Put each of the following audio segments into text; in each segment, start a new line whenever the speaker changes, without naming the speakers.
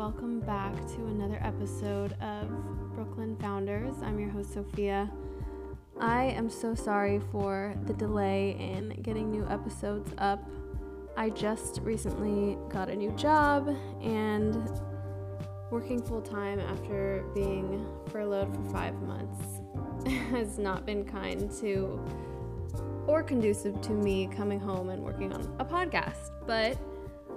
welcome back to another episode of Brooklyn Founders. I'm your host, Sophia. I am so sorry for the delay in getting new episodes up. I just recently got a new job and working full time after being furloughed for five months has not been kind to or conducive to me coming home and working on a podcast. But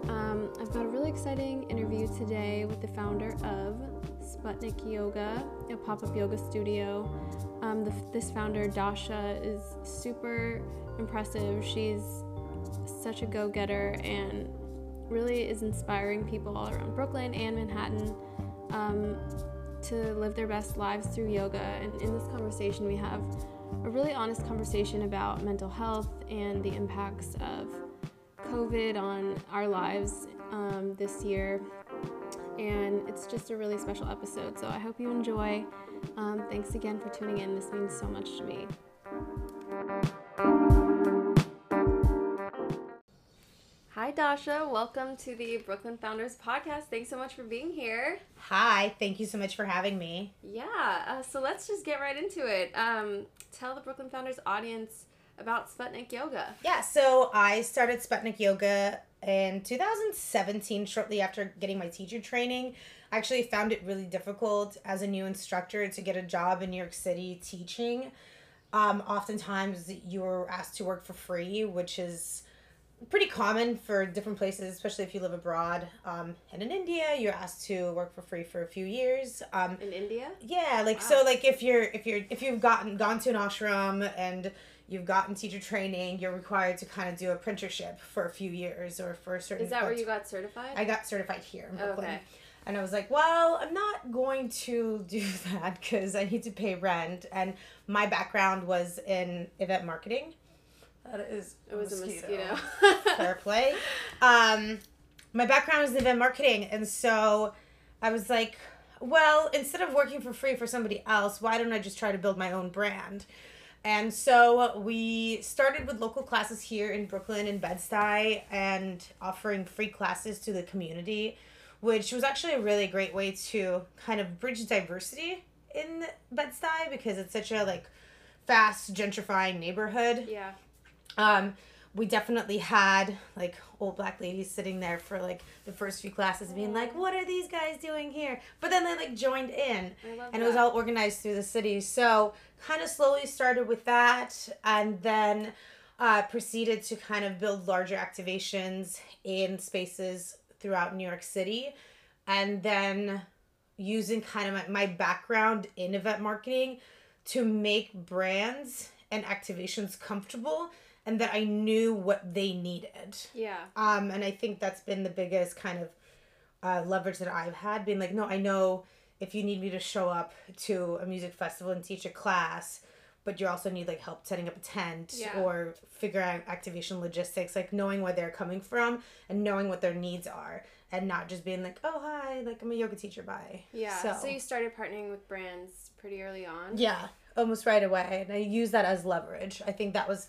um, I've got a really exciting interview today with the founder of Sputnik Yoga, a pop up yoga studio. Um, the, this founder, Dasha, is super impressive. She's such a go getter and really is inspiring people all around Brooklyn and Manhattan um, to live their best lives through yoga. And in this conversation, we have a really honest conversation about mental health and the impacts of COVID on our lives um, this year. And it's just a really special episode. So I hope you enjoy. Um, thanks again for tuning in. This means so much to me. Hi, Dasha. Welcome to the Brooklyn Founders Podcast. Thanks so much for being here.
Hi, thank you so much for having me.
Yeah, uh, so let's just get right into it. Um, tell the Brooklyn Founders audience about Sputnik Yoga.
Yeah, so I started Sputnik Yoga in 2017, shortly after getting my teacher training. I actually found it really difficult as a new instructor to get a job in New York City teaching. Um, oftentimes, you're asked to work for free, which is pretty common for different places, especially if you live abroad. Um, and in India, you're asked to work for free for a few years. Um,
in India?
Yeah, like wow. so, like if you're if you're if you've gotten gone to an ashram and you've gotten teacher training, you're required to kind of do apprenticeship for a few years or for a certain.
Is that where you got certified?
I got certified here in Brooklyn.
Okay.
And I was like, well, I'm not going to do that because I need to pay rent. And my background was in event marketing. That is.
It was a mosquito.
mosquito. Fair play. Um, my background is in event marketing, and so I was like, well, instead of working for free for somebody else, why don't I just try to build my own brand? And so we started with local classes here in Brooklyn and Bed-Stuy and offering free classes to the community, which was actually a really great way to kind of bridge diversity in Bed-Stuy because it's such a like fast gentrifying neighborhood.
Yeah.
Um, we definitely had like old black ladies sitting there for like the first few classes being like what are these guys doing here? But then they like joined in. And
that.
it was all organized through the city. So kind of slowly started with that and then uh, proceeded to kind of build larger activations in spaces throughout new york city. And then using kind of my, my background in event marketing to make brands and activations comfortable and that I knew what they needed.
Yeah.
Um, and I think that's been the biggest kind of uh, leverage that I've had, being like, no, I know if you need me to show up to a music festival and teach a class, but you also need like help setting up a tent
Yeah.
or figuring out activation logistics, like knowing where they're coming from and knowing what their needs are, and not just being like, oh hi, like I'm a yoga teacher, bye.
Yeah.
So,
So, you started partnering with brands pretty early on.
yeah, almost right away, and I use that as leverage. I think that was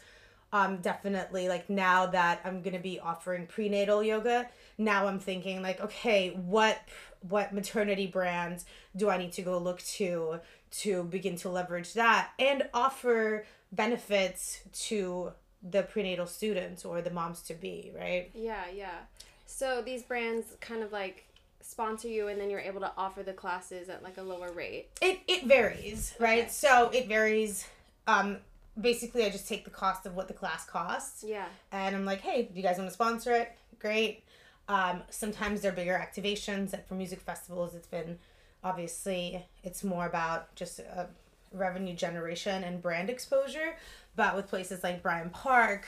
um, definitely like now that I'm gonna be offering prenatal yoga, now I'm thinking like, okay, what what maternity brands do I need to go look to to begin to leverage that and offer benefits to the prenatal students or the moms to be, right?
Yeah, yeah. So these brands kind of like sponsor you and then you're able to offer the classes at like a lower rate.
It it varies, right?
Okay.
So it varies. Um, basically, I just take the cost of what the class costs.
Yeah.
and I'm like, hey, do you guys want to sponsor it? Great. Um, sometimes they're bigger activations. Like for music festivals, it's been obviously it's more about just uh, revenue generation and brand exposure. But with places like Bryant Park,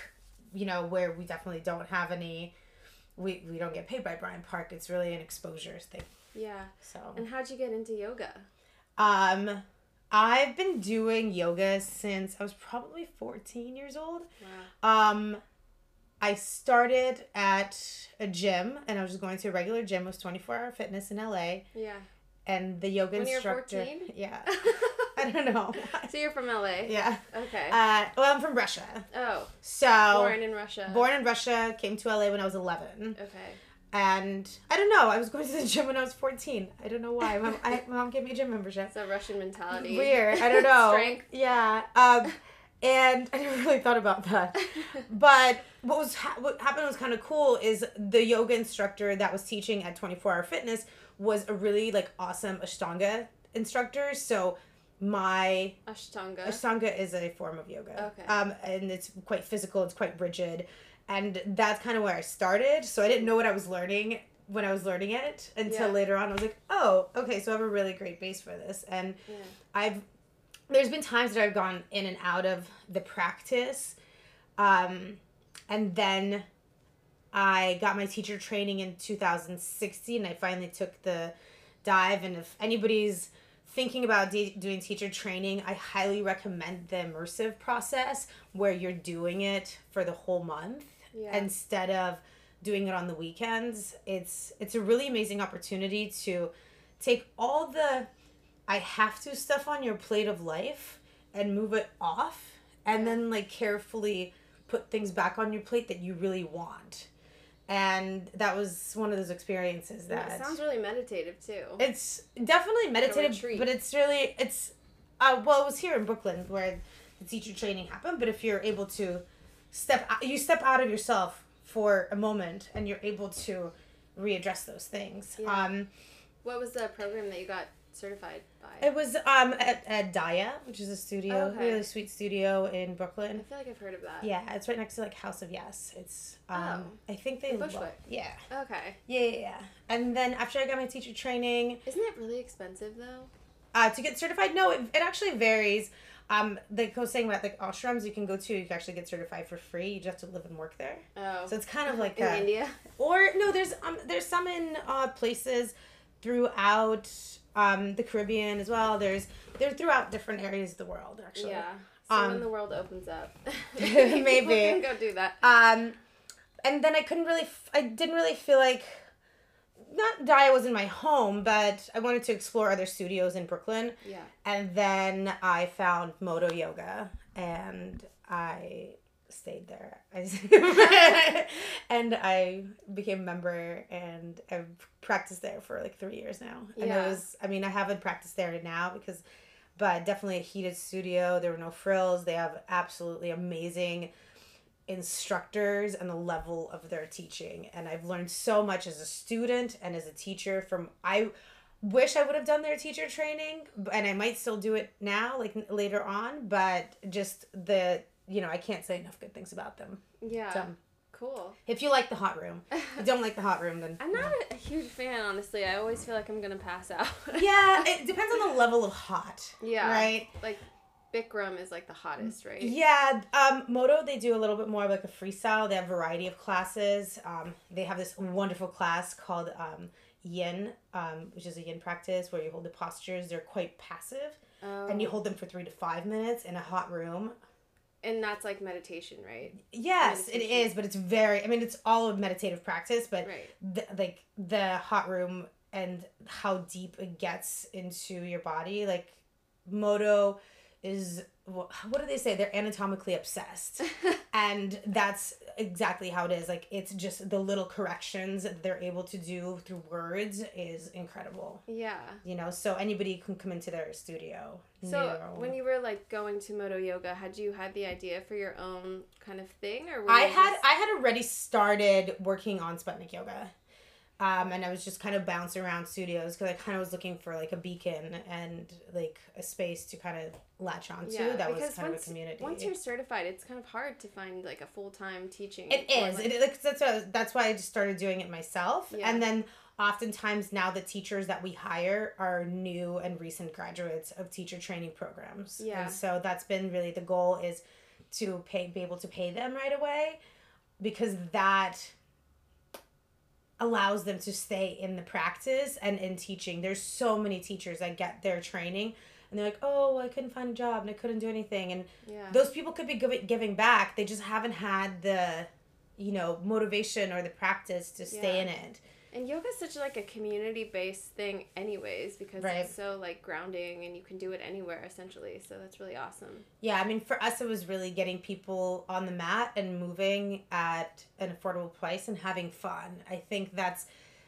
you know, where we definitely don't have any, we, we don't get paid by Bryant Park. It's really an exposure thing.
Yeah.
So
And how'd you get into yoga?
um, I've been doing yoga since I was probably 14 years old.
Wow.
Um, I started at a gym, and I was just going to a regular gym. It was twenty four hour fitness in LA,
Yeah.
and the yoga
When
instructor.
14?
Yeah, I don't know.
so you're from LA.
yeah.
Okay.
Uh, well, I'm from Russia,
oh.
so
Born in Russia.
born in Russia, came to LA when I was eleven,
Okay.
And I don't know. I was going to the gym when I was 14. I don't know why. My, I, mom gave me a gym membership.
It's a Russian mentality.
Weird. I don't know.
Strength.
Yeah. Um, and I never really thought about that. But what was ha- what happened was kind of cool. Is the yoga instructor that was teaching at 24 Hour Fitness was a really like awesome Ashtanga instructor. So my
Ashtanga.
Ashtanga is a form of yoga.
Okay.
Um, and it's quite physical. It's quite rigid, and that's kind of where I started. So I didn't know what I was learning when I was learning it until
Yeah.
later on. I was like, oh, okay. So I have a really great base for this, and
yeah.
I've there's been times that I've gone in and out of the practice, um, and then I got my teacher training in 2016. and I finally took the dive, and if anybody's thinking about de- doing teacher training, I highly recommend the immersive process where you're doing it for the whole month
Yeah.
instead of doing it on the weekends. It's it's a really amazing opportunity to take all the I have to stuff on your plate of life and move it off and then like carefully put things back on your plate that you really want. And that was one of those experiences
Yeah,
that
it sounds really meditative too.
it's definitely meditative, but it's really it's uh well it was here in Brooklyn where the teacher training happened, but if you're able to step you step out of yourself for a moment and you're able to readdress those things.
Yeah.
Um
what was the program that you got certified by?
it was um at, at Daya, which is a studio,
Okay.
really sweet studio in Brooklyn.
I feel like I've heard of that.
Yeah, it's right next to like House of Yes. It's um
Oh.
I think they
Bushwick.
yeah.
Okay.
Yeah, yeah, yeah. And then after I got my teacher training,
Isn't it really expensive though?
Uh, to get certified, no, it, it actually varies. Um, like I was saying about like ashrams, you can go to, you can actually get certified for free. You just have to live and work there.
Oh.
So it's kind of like
in
a,
India.
or no, there's um, there's some in uh, places throughout um, the Caribbean as well. There's they're throughout different areas of the world actually.
Yeah. So
Um,
when the world opens up,
Maybe.
can go do that.
Um, and then I couldn't really, f- I didn't really feel like, not Daya was in my home, but I wanted to explore other studios in Brooklyn.
Yeah.
And then I found Modo Yoga and I stayed there. I and I became a member and I've practiced there for like three years now. And
Yeah.
it was I mean I haven't practiced there now because but definitely a heated studio. There were no frills. They have absolutely amazing instructors and the level of their teaching. And I've learned so much as a student and as a teacher from I wish I would have done their teacher training and I might still do it now like later on, but just the you know, I can't say enough good things about them.
Yeah.
So
Cool.
if you like the hot room, if you don't like the hot room then
I'm not a, a huge fan, honestly. I always feel like I'm gonna pass out.
Yeah, it depends on the level of hot.
Yeah.
Right?
Like Bikram is like the hottest, right?
Yeah, um, Modo they do a little bit more of like a freestyle. They have a variety of classes. Um, they have this wonderful class called um, Yin, um, which is a Yin practice where you hold the postures. They're quite passive,
Oh.
and you hold them for three to five minutes in a hot room.
and that's like meditation, right?
Yes, it
Meditation.
is, but it's very. I mean, it's all of meditative practice, but
Right.
the, like the hot room and how deep it gets into your body like modo is wh- what do they say they're anatomically obsessed and that's exactly how it is like it's just the little corrections that they're able to do through words is incredible
Yeah.
you know so anybody can come into their studio
So
No.
when you were like going to Modo Yoga, had you had the idea for your own kind of thing, or
I had
just-
I had already started working on Sputnik Yoga. Um, and I was just kind of bouncing around studios because I kind of was looking for like a beacon and like a space to kind of latch onto.
yeah,
that was kind
once,
of a community.
Once you're certified, it's kind of hard to find like a full time teaching.
It is.
like-
It, like, that's was- that's why I just started doing it myself.
Yeah.
And then oftentimes now the teachers that we hire are new and recent graduates of teacher training programs.
Yeah.
And so that's been really the goal is to pay be able to pay them right away because that allows them to stay in the practice and in teaching. There's so many teachers that get their training and they're like, "Oh, well, I couldn't find a job and I couldn't do anything." And
yeah.
those people could be giv- giving back they just haven't had the you know motivation or the practice to stay
Yeah.
in it
And yoga is such like a community based thing, anyways, because
Right.
it's so like grounding and you can do it anywhere essentially. So that's really awesome.
Yeah, I mean, for us, it was really getting people on the mat and moving at an affordable price and having fun. I think that's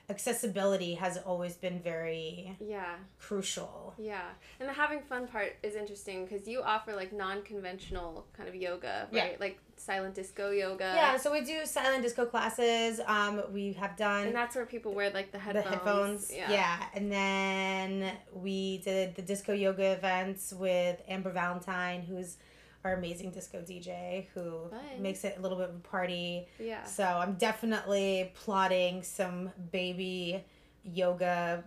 accessibility has always been very
Yeah,
crucial.
yeah. And the having fun part is interesting because you offer like non conventional kind of yoga,
Yeah.
right? Like silent disco yoga.
Yeah, so we do silent disco classes. Um, we have done
And that's where people wear like the headphones,
the
headphones.
headphones. Yeah. and then we did the disco yoga events with Amber Valentine, who's our amazing disco DJ, who
Fun.
makes it a little bit of a party.
Yeah.
So I'm definitely plotting some baby yoga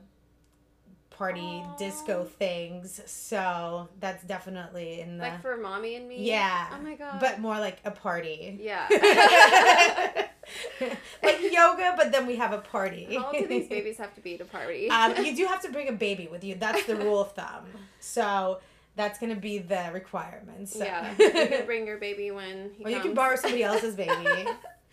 party
Aw.
disco things. So that's definitely in the
Like for mommy and me.
Yeah.
Oh my god.
but more like a party.
yeah.
like yoga, but then we have a party.
How old do these babies have to be to party?
um, you do have to bring a baby with you. That's the rule of thumb. So that's gonna be the requirement. So.
Yeah. You can bring your baby when he
Or you can borrow somebody else's baby.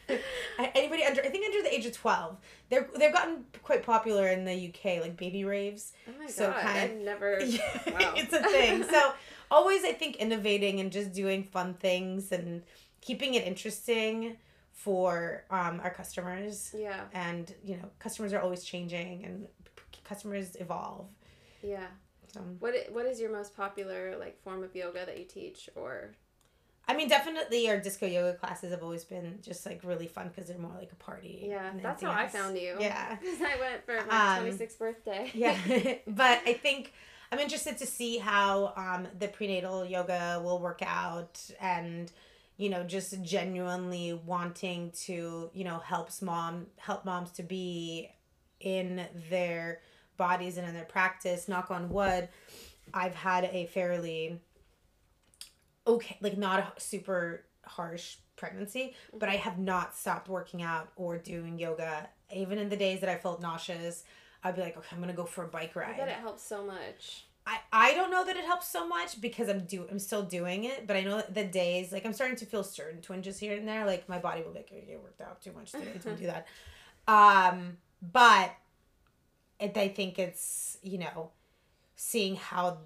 Anybody under, I think under the age of twelve, they're they've gotten quite popular in the UK, like baby raves.
Oh my god.
so kind
I've never.
Yeah,
Wow.
it's a thing. So always, I think innovating and just doing fun things and keeping it interesting for um, our customers.
Yeah.
And you know, customers are always changing and p- customers evolve.
Yeah.
So
What What is your most popular like form of yoga that you teach or?
I mean, definitely our disco yoga classes have always been just like really fun because they're more like a party.
Yeah, that's how I found you.
Yeah.
Because I went for my
Um,
twenty sixth birthday.
yeah but i think i'm interested to see how um, the prenatal yoga will work out and you know just genuinely wanting to you know helps mom help moms to be in their bodies and in their practice knock on wood i've had a fairly okay like not a super harsh pregnancy but i have not stopped working out or doing yoga even in the days that i felt nauseous i'd be like okay i'm gonna go for a bike
I
ride
bet it helps so much.
I, I don't know that it helps so much because I'm do I'm still doing it, but I know that the days like I'm starting to feel certain twinges here and there. Like my body will be like, you worked out too much today, don't do that. Um, but I think it's you know, seeing how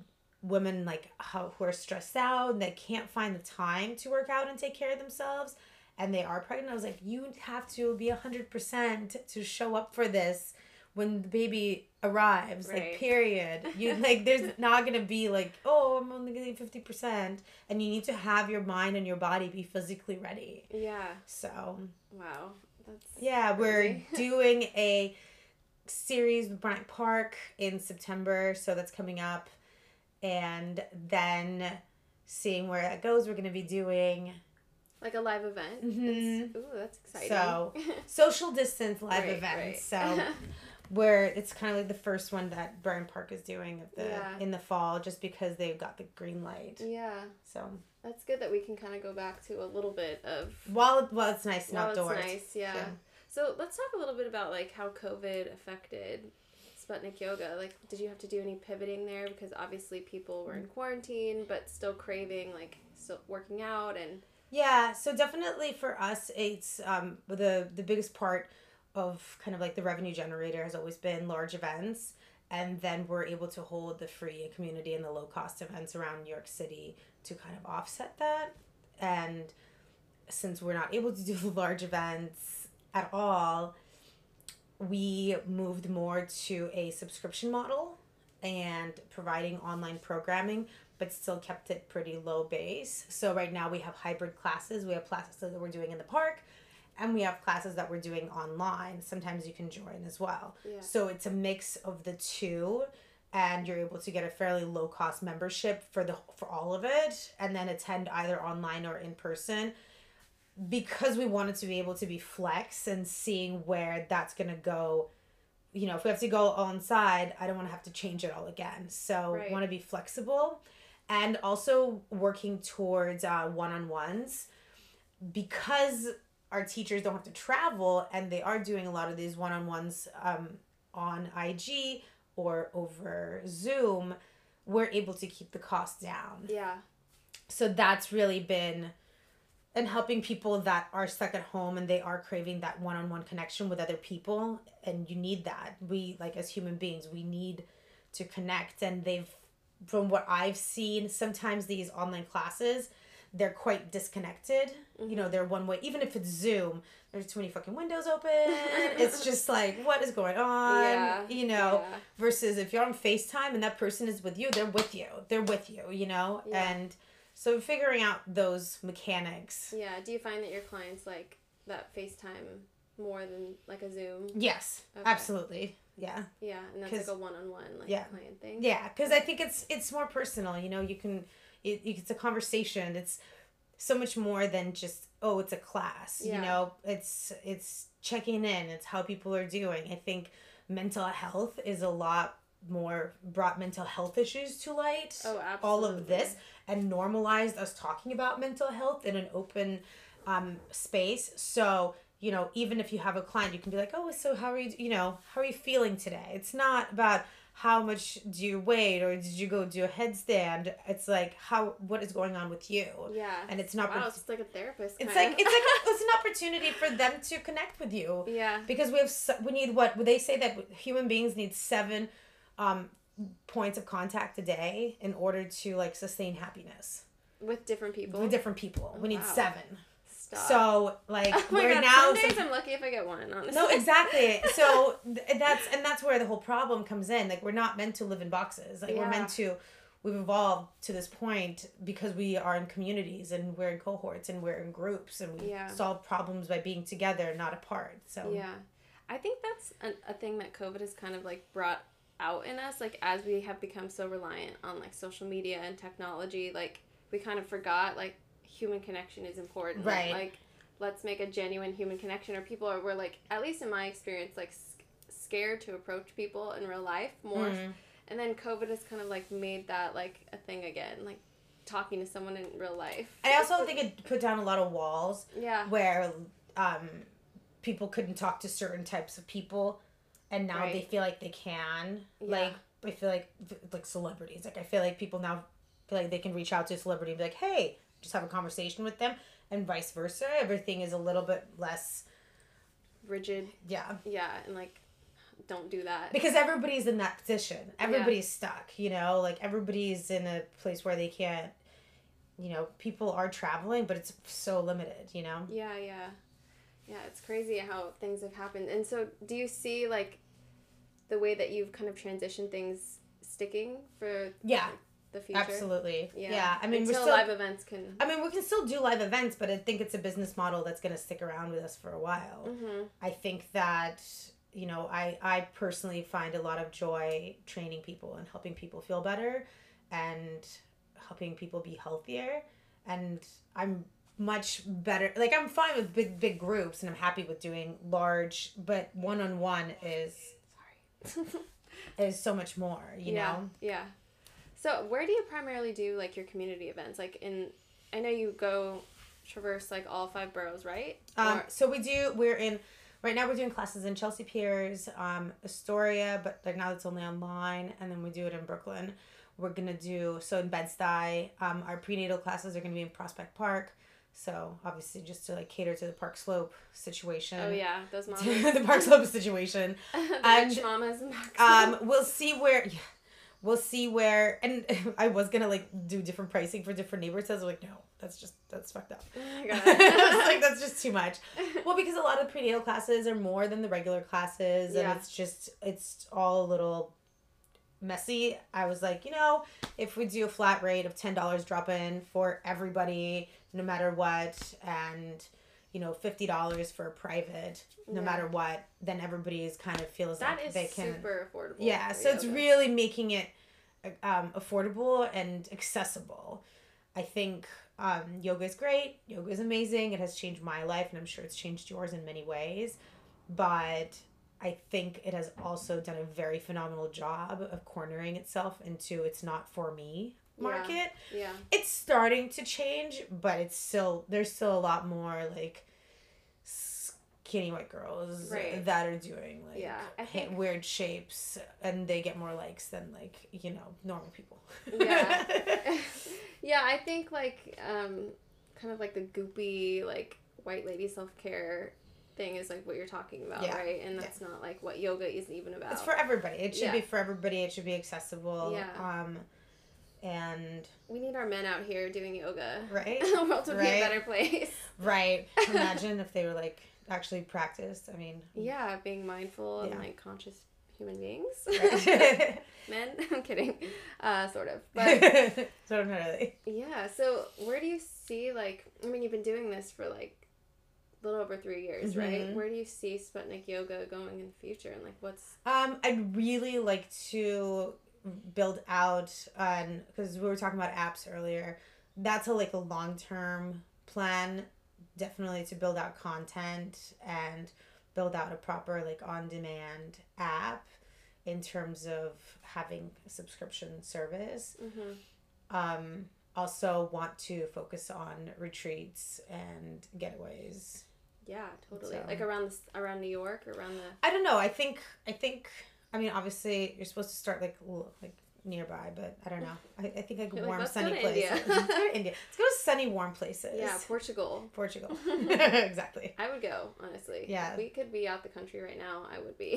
women like how who are stressed out and they can't find the time to work out and take care of themselves, and they are pregnant. I was like, you have to be hundred percent to show up for this when the baby arrives like
Right.
period you like there's not gonna be like oh i'm only getting 50% and you need to have your mind and your body be physically ready
Yeah.
so
Wow. That's
yeah we're doing a series with bryant park in september so that's coming up and then seeing where that goes we're gonna be doing
like a live event.
Mhm.
Ooh, that's exciting.
So, social distance live
Right,
events
right.
so where it's kind of like the first one that Bryant Park is doing at the
Yeah.
in the fall, just because they've got the green light.
yeah,
So
that's good that we can kind of go back to a little bit of
while well, it's nice and
Well,
outdoors.
it's nice, yeah.
Yeah.
So let's talk a little bit about like how COVID affected Sputnik Yoga. Like, did you have to do any pivoting there? Because obviously people were in quarantine, but still craving like still working out and
Yeah, so definitely for us, it's um the the biggest part of kind of like the revenue generator has always been large events, and then we're able to hold the free community and the low cost events around New York City to kind of offset that. And since we're not able to do the large events at all, we moved more to a subscription model and providing online programming but still kept it pretty low base. So right now we have hybrid classes. We have classes that we're doing in the park and we have classes that we're doing online. Sometimes you can join as well.
Yeah.
So it's a mix of the two and you're able to get a fairly low cost membership for the for all of it and then attend either online or in person because we wanted to be able to be flex and seeing where that's going to go you know if we have to go on side i don't want to have to change it all again. So
Right.
want to be flexible and also working towards uh, one-on-ones. Because our teachers don't have to travel and they are doing a lot of these one-on-ones um, on ig or over zoom we're able to keep the cost down.
Yeah,
so that's really been and helping people that are stuck at home and they are craving that one-on-one connection with other people and you need that we like as human beings we need to connect and they've from what i've seen sometimes these online classes they're quite disconnected mm-hmm. you know they're one way even if it's zoom there's too many fucking windows open it's just like what is going on yeah. you know yeah. versus if you're on facetime and that person is with you they're with you they're with you you know yeah. and so figuring out those mechanics.
Yeah. Do you find that your clients like that FaceTime more than like a Zoom?
Yes. Okay. Absolutely. Yeah.
Yeah, and that's like a one-on-one like yeah. client thing.
Yeah, because I think it's it's more personal. You know, you can it, it's a conversation. It's so much more than just oh, it's a class. Yeah. You know, it's it's checking in. It's how people are doing. I think mental health is a lot more brought mental health issues to light.
Oh, absolutely.
All of this and normalized us talking about mental health in an open um, space. So, you know, even if you have a client, you can be like, oh, so how are you, you know, how are you feeling today? It's not about how much do you weigh or did you go do a headstand it's like how what is going on with you
yeah
and it's not
wow, it's like a therapist
it's like it's like it's an opportunity for them to connect with you
yeah
because we have we need what they say that human beings need seven um points of contact a day in order to like sustain happiness.
With different people?
With different people. We need wow. seven. Stop. so like oh
we're God, now some days I'm lucky if I get one honestly.
No exactly. So that's and that's where the whole problem comes in. Like we're not meant to live in boxes. Like yeah. we're meant to we've evolved to this point because we are in communities and we're in cohorts and we're in groups and we yeah. solve problems by being together not apart. So
yeah. I think that's a thing that COVID has kind of like brought out in us like as we have become so reliant on like social media and technology like we kind of forgot like human connection is important.
Right.
like let's make a genuine human connection or people are were like at least in my experience like scared to approach people in real life more. Mm. and then covid has kind of like made that like a thing again like talking to someone in real life.
I also think it put down a lot of walls
yeah.
where um people couldn't talk to certain types of people and now right. they feel like they can yeah. like i feel like like celebrities like i feel like people now feel like they can reach out to a celebrity and be like hey just have a conversation with them and vice versa everything is a little bit less
rigid.
Yeah.
Yeah and like don't do that.
Because everybody's in that position. Everybody's yeah. stuck you know? Like everybody's in a place where they can't you know people are traveling but it's so limited you know?
Yeah yeah. Yeah it's crazy how things have happened. And so do you see like the way that you've kind of transitioned things sticking for
yeah
the future.
Absolutely. Yeah. yeah. I mean,
until
still,
live events can.
I mean, we can still do live events, but I think it's a business model that's going to stick around with us for a while.
Mm-hmm.
I think that you know, I I personally find a lot of joy training people and helping people feel better, and helping people be healthier, and I'm much better. Like I'm fine with big big groups, and I'm happy with doing large, but one on one is is so much more. You
yeah,
know.
Yeah. So where do you primarily do like your community events? Like in, I know you go traverse like all five boroughs, right?
Um. Or- so we do. We're in. Right now, we're doing classes in Chelsea Piers, um, Astoria, but like now it's only online, and then we do it in Brooklyn. We're gonna do so in Bed Stuy. Um, our prenatal classes are gonna be in Prospect Park. So obviously, just to like cater to the Park Slope situation.
Oh yeah, those mamas.
the Park Slope situation.
the and, rich mamas and Park
Slope. Um, we'll see where. Yeah, we'll see where. And I was gonna like do different pricing for different neighborhoods. I was like, no, that's just that's fucked up.
Oh my god.
like that's just too much. Well, because a lot of prenatal classes are more than the regular classes, yeah. and it's just it's all a little messy. I was like, you know, if we do a flat rate of ten dollars drop in for everybody no matter what and you know fifty dollars for a private no yeah. matter what then everybody's kind of feels
that
like
they can That is super affordable
yeah so it's really making it um, affordable and accessible. I think um, yoga is great yoga is amazing it has changed my life and i'm sure it's changed yours in many ways but i think it has also done a very phenomenal job of cornering itself into it's not for me market.
Yeah. yeah.
It's starting to change, but it's still there's still a lot more like skinny white girls right. that are doing like
yeah,
I think... weird shapes and they get more likes than like, you know, normal people.
yeah. yeah, I think like um kind of like the goopy like white lady self care thing is like what you're talking about,
Yeah.
right? And that's not like what yoga is even about.
It's for everybody. It should
Yeah.
be for everybody. It should be accessible.
Yeah.
Um, and
we need our men out here doing yoga.
right,
the world would be a better place.
right. Imagine if they were like actually practiced. I mean,
Yeah, being mindful
Yeah.
and like conscious human beings.
right.
Men, I'm kidding, uh, sort of. But
so not really.
yeah, so where do you see like? I mean, you've been doing this for like a little over three years, right?
Mhm.
Where do you see Sputnik Yoga going in the future, and like what's
Um, I'd really like to build out on because we were talking about apps earlier. That's a like a long term plan. Definitely to build out content and build out a proper like on demand app in terms of having a subscription service.
mm-hmm.
Um, also want to focus on retreats and getaways.
yeah, totally
So-
like around this around New York, around the
I don't know. I think I think I mean obviously you're supposed to start like like nearby, but I don't know. I, I think like
You're like,
warm
"Let's go
sunny
to
places.
India."
Let's go to India. Let's go to sunny warm places.
yeah Portugal.
Portugal. exactly.
I would go honestly.
Yeah.
If we could be out the country right now. I would be.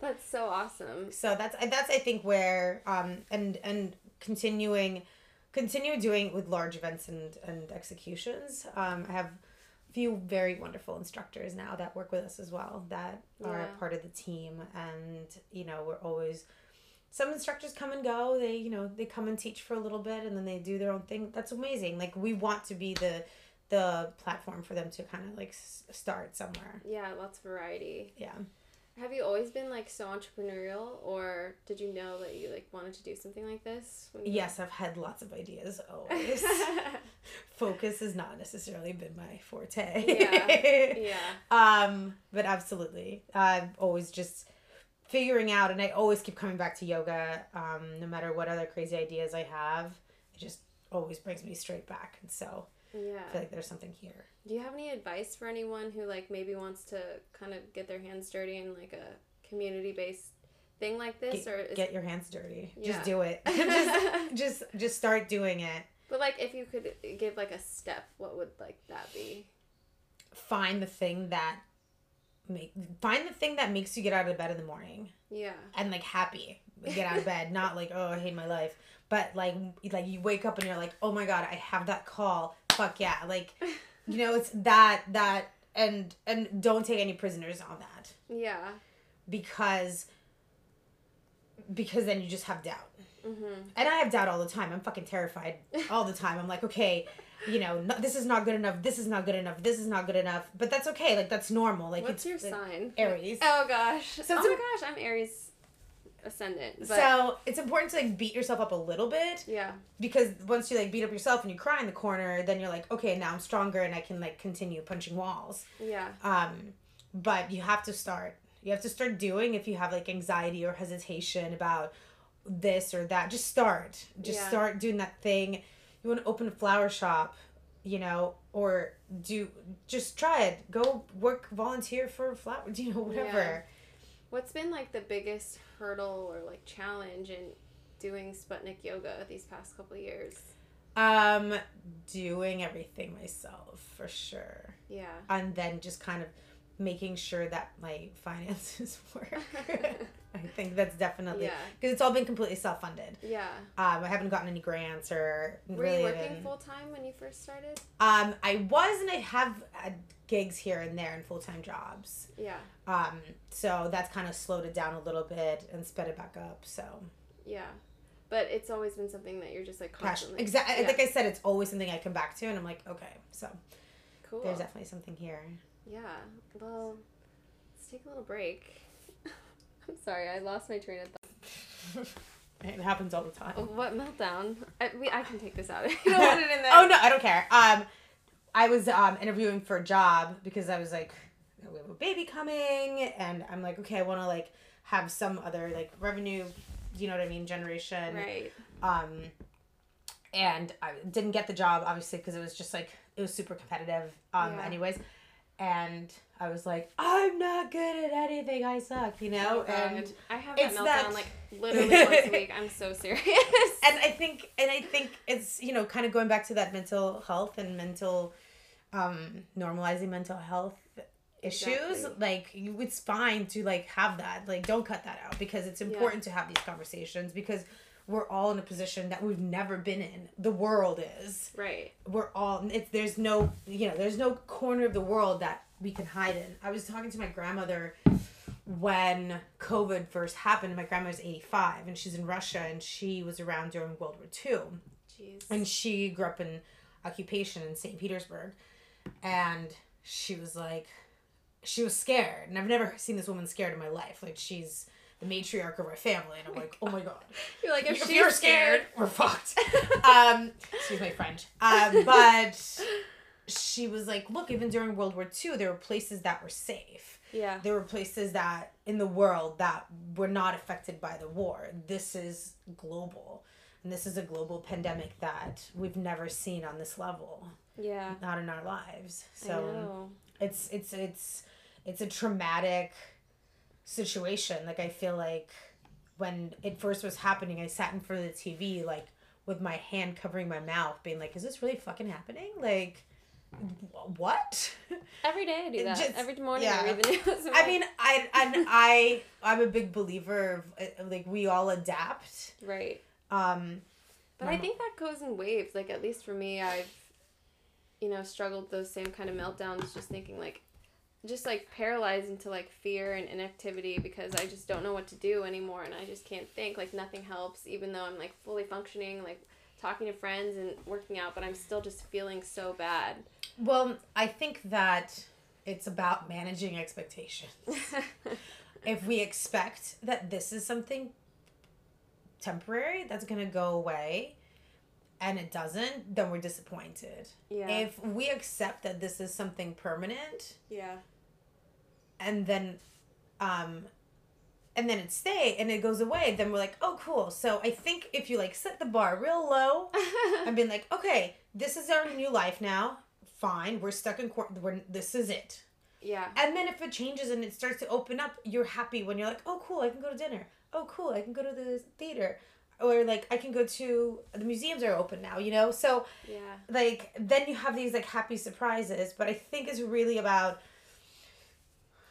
That's so awesome.
So that's that's I think where um and and continuing continue doing with large events and and executions. Um, I have few very wonderful instructors now that work with us as well that are part of the team. And you know we're always some instructors come and go they you know they come and teach for a little bit and then they do their own thing. That's amazing. Like we want to be the the platform for them to kind of like s- start somewhere.
Yeah, lots of variety.
yeah
Have you always been like so entrepreneurial, or did you know that you like wanted to do something like this?
Yes i've had lots of ideas always focus has not necessarily been my forte
Yeah. yeah.
um but absolutely I've always just figuring out and i always keep coming back to yoga um no matter what other crazy ideas i have it just always brings me straight back and so i feel like there's something here.
Do you have any advice for anyone who like maybe wants to kind of get their hands dirty in like a community based thing like this,
get,
or is...
get your hands dirty.
Yeah.
just do it. Just just just start doing it.
But like if you could give like a step, what would like that be?
find the thing that make find the thing that makes you get out of bed in the morning.
Yeah.
and like happy. Get out of bed. Not like oh i hate my life. But like like you wake up and you're like oh my god i have that call fuck yeah. Like you know it's that that and and don't take any prisoners on that.
Yeah.
because because then you just have doubt.
Mm-hmm.
and i have doubt all the time. I'm fucking terrified all the time. I'm like okay you know no, this is not good enough. This is not good enough. This is not good enough. But that's okay. Like that's normal. Like
What's your
like,
sign?
aries.
Oh gosh.
So
oh my gosh, I'm Aries ascendant. But
so it's important to like beat yourself up a little bit
yeah.
because once you like beat up yourself and you cry in the corner then you're like okay now i'm stronger and i can like continue punching walls
Yeah.
um but you have to start you have to start doing if you have like anxiety or hesitation about this or that just start just
Yeah.
start doing that thing you want to open a flower shop you know or do just try it go work volunteer for a flower you know whatever
What's been like the biggest hurdle or like challenge in doing Sputnik yoga these past couple of years?
um doing everything myself for sure
Yeah.
and then just kind of making sure that my finances work. I think that's definitely
Yeah.
because it's all been completely self funded.
Yeah.
Um, I haven't gotten any grants or
Were
really
you working full time when you first started?
Um, I was and I have gigs here and there and full time jobs.
Yeah.
Um, so that's kind of slowed it down a little bit and sped it back up. So
Yeah. But it's always been something that you're just like constantly.
Exactly.
Yeah.
Like I said, it's always something I come back to, and I'm like, okay, so
Cool.
there's definitely something here.
Yeah. Well, let's take a little break. I'm sorry, I lost my train of thought.
It happens all the time.
What meltdown? I, we, I can take this out. you don't want it in there.
oh no, I don't care. Um, I was um interviewing for a job because I was like, we have a baby coming, and I'm like, okay, I want to like have some other like revenue, you know what I mean, generation.
Right.
Um, and I didn't get the job obviously because it was just like it was super competitive. Um,
Yeah.
anyways, and I was like, I'm not good at anything. I suck, you know.
Oh,
and
I have that meltdown
that-
like literally once a week. I'm so serious.
and I think and I think it's you know kind of going back to that mental health and mental um normalizing mental health issues
Exactly.
like you it's fine to like have that like don't cut that out because it's important to have these conversations because we're all in a position that we've never been in. The world is.
Right.
we're all it's there's no you know there's no corner of the world that we can hide in. I was talking to my grandmother when covid first happened. My grandmother's 85 and she's in russia and she was around during world war ii
Jeez.
and she grew up in occupation in st petersburg. And she was like she was scared. And i've never seen this woman scared in my life. Like she's the matriarch of our family and i'm like oh my god
You're like, if,
if
she's
you're scared, we're fucked. um, excuse my French. Um, but she was like, look, even during World War II, there were places that were safe.
yeah.
There were places that in the world that were not affected by the war. This is global. And this is a global pandemic that we've never seen on this level,
Yeah.
not in our lives. So
know.
it's it's it's it's a traumatic situation like i feel like when it first was happening i sat in front of the tv like with my hand covering my mouth being like is this really fucking happening like what
Every day I do that.
Just-
Every morning
yeah.
I read the news. I'm
i mean i and i i'm a big believer of uh, like we all adapt
right.
um
But I
mo-
think that goes in waves. Like at least for me, I've, you know, struggled those same kind of meltdowns. Just thinking like, just like paralyzed into like fear and inactivity because I just don't know what to do anymore, and I just can't think. Like nothing helps, even though I'm like fully functioning, like talking to friends and working out, but I'm still just feeling so bad.
well i think that it's about managing expectations if we expect that this is something temporary that's going to go away and it doesn't then we're disappointed
yeah.
if we accept that this is something permanent
yeah.
And then um and then it stay and it goes away then we're like oh cool so i think if you like set the bar real low and being like okay this is our new life now fine we're stuck in court we're, this is it
yeah.
and then if it changes and it starts to open up, you're happy when you're like, oh, cool, I can go to dinner. Oh, cool, I can go to the theater. Or like, I can go to the museums are open now, you know? So,
Yeah.
like, then you have these like happy surprises. But I think it's really about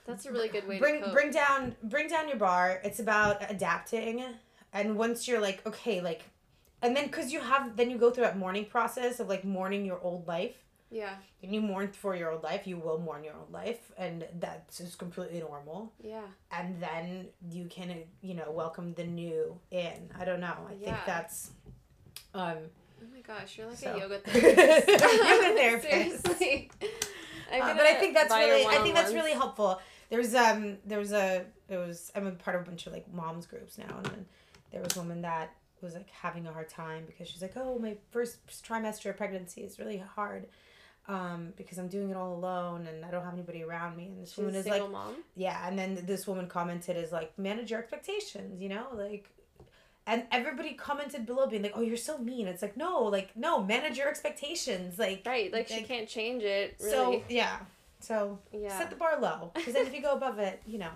That's a really good way
bring
to
bring down bring down your bar. It's about adapting. And once you're like, okay, like, and then because you have, then you go through that mourning process of like mourning your old life.
yeah.
When you mourn for your old life, you will mourn your old life, and that's just completely normal.
Yeah.
and then you can you know welcome the new in i don't know i think that's um
Oh my gosh, you're like
So.
a yoga therapist.
Yoga therapist.
Seriously.
Uh, but i think that's really i think that's really helpful there's um there was a there was i'm a part of a bunch of like moms groups now and then there was a woman that was like having a hard time because she's like oh my first trimester of pregnancy is really hard um because i'm doing it all alone and i don't have anybody around me and this
She's
woman is like
mom.
yeah and then this woman commented is like manage your expectations you know like and everybody commented below being like oh you're so mean it's like no like no manage your expectations like
Right, like she can't change it. Really.
so yeah so
yeah.
set the bar low because then if you go above it you know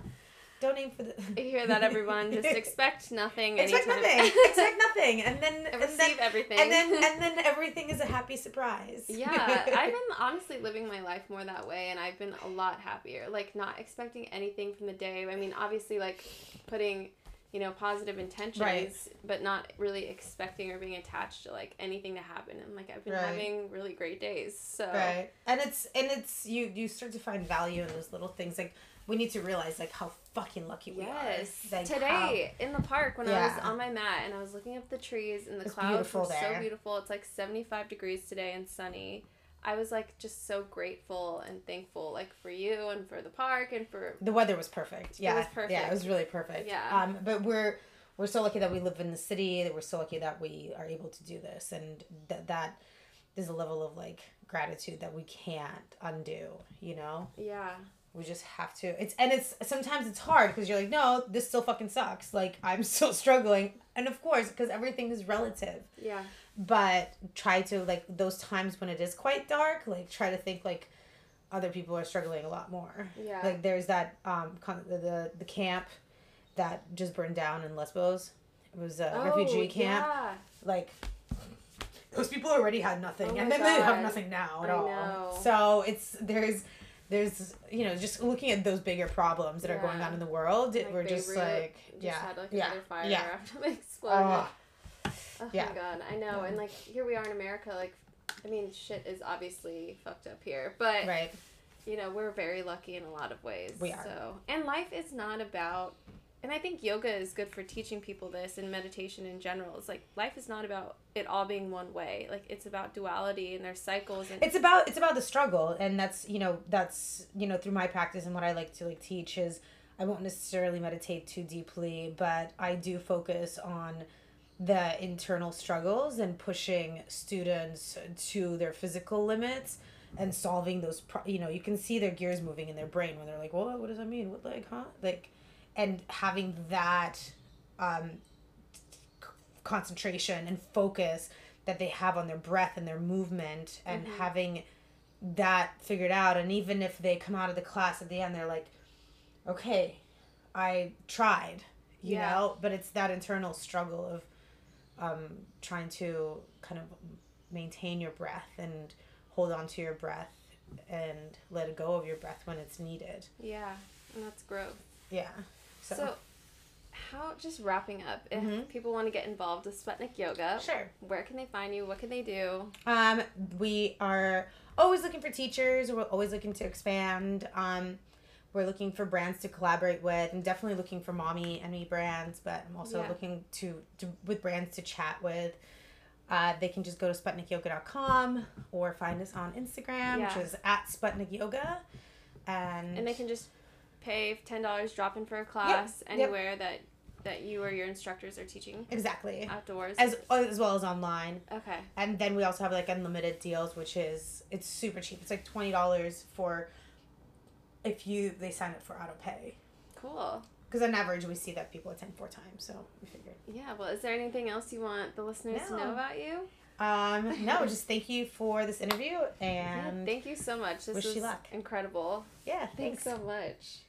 don't aim for the
You hear that, everyone? Just expect nothing.
expect
anytime.
nothing expect nothing and then
And receive
then
everything.
and then and then everything is a happy surprise
yeah, I've been honestly living my life more that way, and I've been a lot happier. Like not expecting anything from the day. I mean, obviously, like putting, you know, positive intentions,
Right.
but not really expecting or being attached to like anything to happen. And like I've been
Right.
having really great days. So
right and it's and it's you you start to find value in those little things like we need to realize like how fucking lucky we
Yes.
are like,
Today in the park when I was on my mat and I was looking up the trees and the
It's
clouds
beautiful
were so beautiful. It's like 75 degrees today and sunny. I was like just so grateful and thankful like for you and for the park and for
The weather was perfect. Yeah,
was
Yeah, it was really perfect.
Yeah.
Um, but we're we're so lucky that we live in the city. That we're so lucky that we are able to do this, and that that is a level of like gratitude that we can't undo. You know,
yeah.
we just have to. It's and it's sometimes it's hard because you're like, no, this still fucking sucks. Like I'm still struggling, and of course, because everything is relative.
Yeah.
But try to like those times when it is quite dark. Like try to think like other people are struggling a lot more.
Yeah.
Like there's that um con- the, the the camp that just burned down in Lesbos. It was a
Oh,
refugee camp.
Yeah.
Like those people already had nothing,
Oh
and then they have nothing now at
I
all.
know.
So it's there's there's you know just looking at those bigger problems that are going on in the world.
Like
we're just like
Just
yeah
had like
yeah
another fire
yeah.
after the explosion.
Oh, Yeah.
my god, I know. And like here we are in America, like I mean shit is obviously fucked up here. But
right.
you know, we're very lucky in a lot of ways.
We are.
So and life is not about and I think yoga is good for teaching people this and meditation in general. It's like life is not about it all being one way. Like it's about duality and there's cycles and
it's about it's about the struggle and that's you know that's you know through my practice and what i like to like teach is i won't necessarily meditate too deeply but i do focus on the internal struggles and pushing students to their physical limits and solving those pro- you know you can see their gears moving in their brain when they're like well what does that mean what like huh like and having that um concentration and focus that they have on their breath and their movement and
Mhm.
having that figured out and even if they come out of the class at the end they're like okay i tried you
Yeah.
know but it's that internal struggle of um, trying to kind of maintain your breath and hold on to your breath and let go of your breath when it's needed
yeah, and that's growth.
yeah so,
So, how just wrapping up, if
Mhm.
people want to get involved with Sputnik Yoga,
sure
where can they find you? What can they do?
Um, we are always looking for teachers. We're always looking to expand. Um, we're looking for brands to collaborate with. I'm definitely looking for mommy and me brands, but I'm also
Yeah.
looking to, to with brands to chat with. Uh, they can just go to sputnikyoga.com or find us on Instagram,
Yeah.
which is at sputnikyoga. And,
And they can just pay ten dollars, drop in for a class
yep.
anywhere that that you or your instructors are teaching
exactly
outdoors.
as as well as online.
okay,
And then we also have like unlimited deals, which is it's super cheap. It's like twenty dollars for if you they sign up for auto pay.
cool.
Because on average we see that people attend four times, so we figured.
Yeah. Well, is there anything else you want the listeners to know about you?
Um, no, just thank you for this interview
Yeah,
and
thank you so much. This
wish you
was
luck.
incredible.
yeah,
Thanks
thanks.
so much.